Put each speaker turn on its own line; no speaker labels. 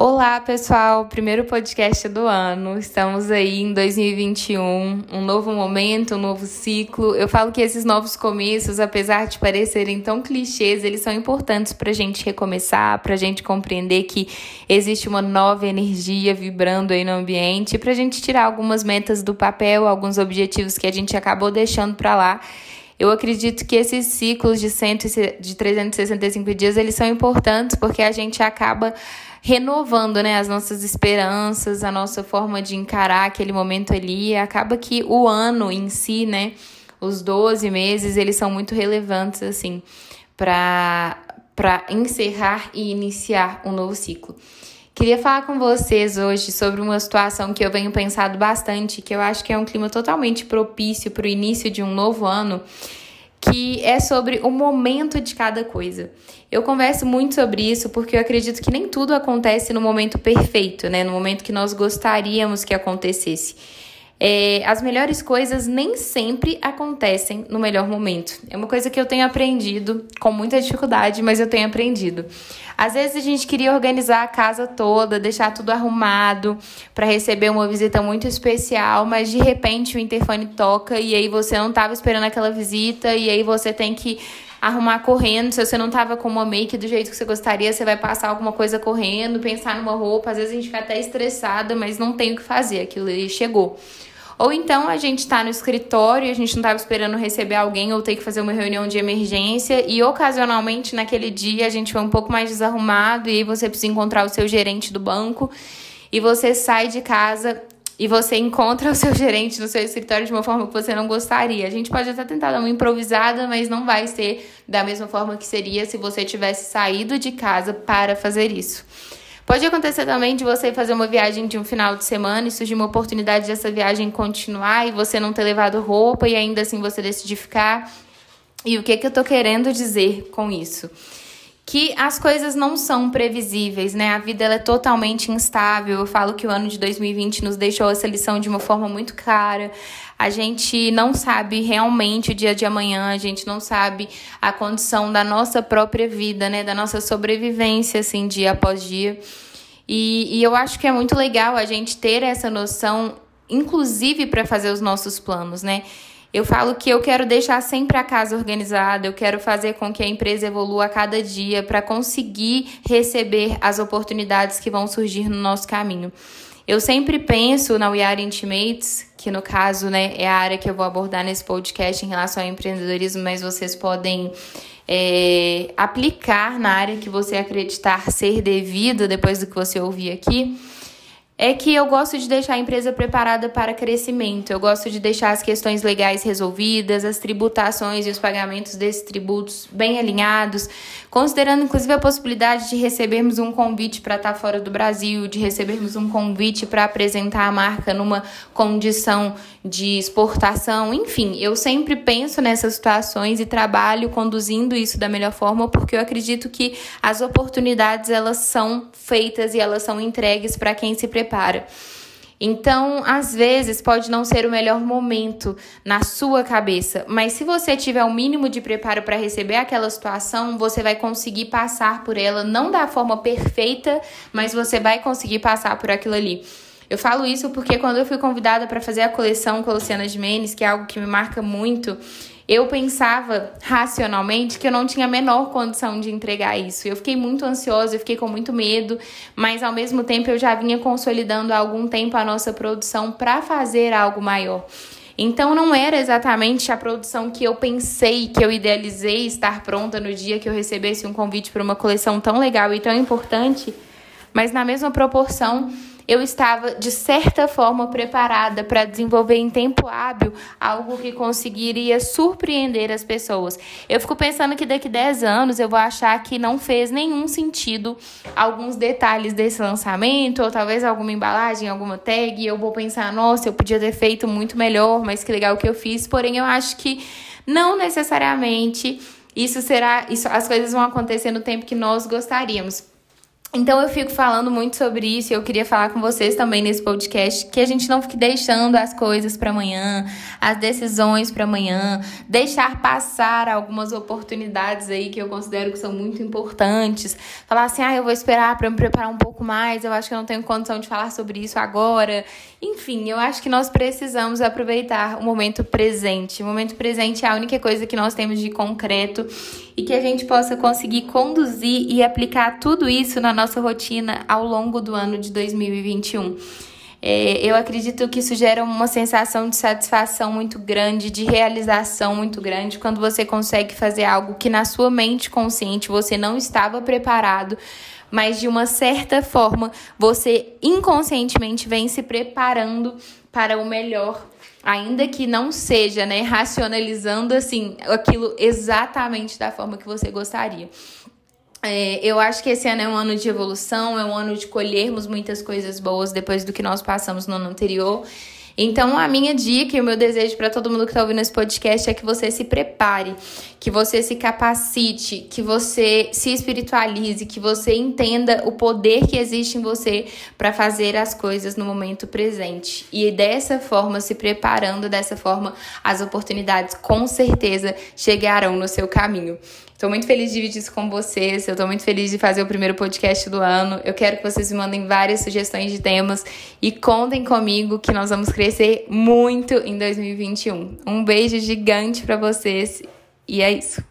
Olá, pessoal! Primeiro podcast do ano. Estamos aí em 2021, um novo momento, um novo ciclo. Eu falo que esses novos começos, apesar de parecerem tão clichês, eles são importantes para a gente recomeçar, para a gente compreender que existe uma nova energia vibrando aí no ambiente, para a gente tirar algumas metas do papel, alguns objetivos que a gente acabou deixando para lá eu acredito que esses ciclos de, 100, de 365 dias, eles são importantes porque a gente acaba renovando né, as nossas esperanças, a nossa forma de encarar aquele momento ali. Acaba que o ano em si, né, os 12 meses, eles são muito relevantes assim para para encerrar e iniciar um novo ciclo. Queria falar com vocês hoje sobre uma situação que eu venho pensado bastante, que eu acho que é um clima totalmente propício para o início de um novo ano, que é sobre o momento de cada coisa. Eu converso muito sobre isso porque eu acredito que nem tudo acontece no momento perfeito, né? No momento que nós gostaríamos que acontecesse. É, as melhores coisas nem sempre acontecem no melhor momento. É uma coisa que eu tenho aprendido com muita dificuldade, mas eu tenho aprendido. Às vezes a gente queria organizar a casa toda, deixar tudo arrumado para receber uma visita muito especial, mas de repente o interfone toca e aí você não estava esperando aquela visita e aí você tem que arrumar correndo. Se você não tava com uma make do jeito que você gostaria, você vai passar alguma coisa correndo, pensar numa roupa. Às vezes a gente fica até estressada, mas não tem o que fazer, aquilo ali chegou. Ou então a gente está no escritório e a gente não estava esperando receber alguém ou ter que fazer uma reunião de emergência e ocasionalmente naquele dia a gente foi um pouco mais desarrumado e aí você precisa encontrar o seu gerente do banco e você sai de casa e você encontra o seu gerente no seu escritório de uma forma que você não gostaria. A gente pode até tentar dar uma improvisada, mas não vai ser da mesma forma que seria se você tivesse saído de casa para fazer isso. Pode acontecer também de você fazer uma viagem de um final de semana e surgir uma oportunidade dessa viagem continuar e você não ter levado roupa e ainda assim você decidir ficar. E o que, que eu tô querendo dizer com isso? Que as coisas não são previsíveis, né? A vida é totalmente instável. Eu falo que o ano de 2020 nos deixou essa lição de uma forma muito clara. A gente não sabe realmente o dia de amanhã, a gente não sabe a condição da nossa própria vida, né? Da nossa sobrevivência, assim, dia após dia. E, e eu acho que é muito legal a gente ter essa noção, inclusive para fazer os nossos planos, né? Eu falo que eu quero deixar sempre a casa organizada, eu quero fazer com que a empresa evolua a cada dia para conseguir receber as oportunidades que vão surgir no nosso caminho. Eu sempre penso na We Are Intimates, que no caso né, é a área que eu vou abordar nesse podcast em relação ao empreendedorismo, mas vocês podem é, aplicar na área que você acreditar ser devida depois do que você ouvir aqui é que eu gosto de deixar a empresa preparada para crescimento. Eu gosto de deixar as questões legais resolvidas, as tributações e os pagamentos desses tributos bem alinhados, considerando inclusive a possibilidade de recebermos um convite para estar fora do Brasil, de recebermos um convite para apresentar a marca numa condição de exportação. Enfim, eu sempre penso nessas situações e trabalho conduzindo isso da melhor forma, porque eu acredito que as oportunidades elas são feitas e elas são entregues para quem se prepara prepara. Então, às vezes, pode não ser o melhor momento na sua cabeça, mas se você tiver o mínimo de preparo para receber aquela situação, você vai conseguir passar por ela, não da forma perfeita, mas você vai conseguir passar por aquilo ali. Eu falo isso porque quando eu fui convidada para fazer a coleção com a Luciana Gimenez, que é algo que me marca muito, eu pensava racionalmente que eu não tinha a menor condição de entregar isso. Eu fiquei muito ansiosa, eu fiquei com muito medo, mas ao mesmo tempo eu já vinha consolidando há algum tempo a nossa produção para fazer algo maior. Então não era exatamente a produção que eu pensei, que eu idealizei estar pronta no dia que eu recebesse um convite para uma coleção tão legal e tão importante, mas na mesma proporção eu estava, de certa forma, preparada para desenvolver em tempo hábil algo que conseguiria surpreender as pessoas. Eu fico pensando que daqui 10 anos eu vou achar que não fez nenhum sentido alguns detalhes desse lançamento, ou talvez alguma embalagem, alguma tag, e eu vou pensar, nossa, eu podia ter feito muito melhor, mas que legal que eu fiz. Porém, eu acho que não necessariamente isso será, isso, as coisas vão acontecer no tempo que nós gostaríamos. Então eu fico falando muito sobre isso e eu queria falar com vocês também nesse podcast que a gente não fique deixando as coisas para amanhã, as decisões para amanhã, deixar passar algumas oportunidades aí que eu considero que são muito importantes. Falar assim: "Ah, eu vou esperar para me preparar um pouco mais, eu acho que eu não tenho condição de falar sobre isso agora". Enfim, eu acho que nós precisamos aproveitar o momento presente. O momento presente é a única coisa que nós temos de concreto e que a gente possa conseguir conduzir e aplicar tudo isso na nossa rotina ao longo do ano de 2021. É, eu acredito que isso gera uma sensação de satisfação muito grande, de realização muito grande, quando você consegue fazer algo que na sua mente consciente você não estava preparado, mas de uma certa forma você inconscientemente vem se preparando para o melhor ainda que não seja, né, racionalizando assim aquilo exatamente da forma que você gostaria. É, eu acho que esse ano é um ano de evolução, é um ano de colhermos muitas coisas boas depois do que nós passamos no ano anterior. Então, a minha dica e o meu desejo para todo mundo que está ouvindo esse podcast é que você se prepare, que você se capacite, que você se espiritualize, que você entenda o poder que existe em você para fazer as coisas no momento presente. E dessa forma, se preparando dessa forma, as oportunidades com certeza chegarão no seu caminho. Estou muito feliz de dividir isso com vocês. Eu estou muito feliz de fazer o primeiro podcast do ano. Eu quero que vocês me mandem várias sugestões de temas e contem comigo que nós vamos crescer muito em 2021. Um beijo gigante para vocês e é isso.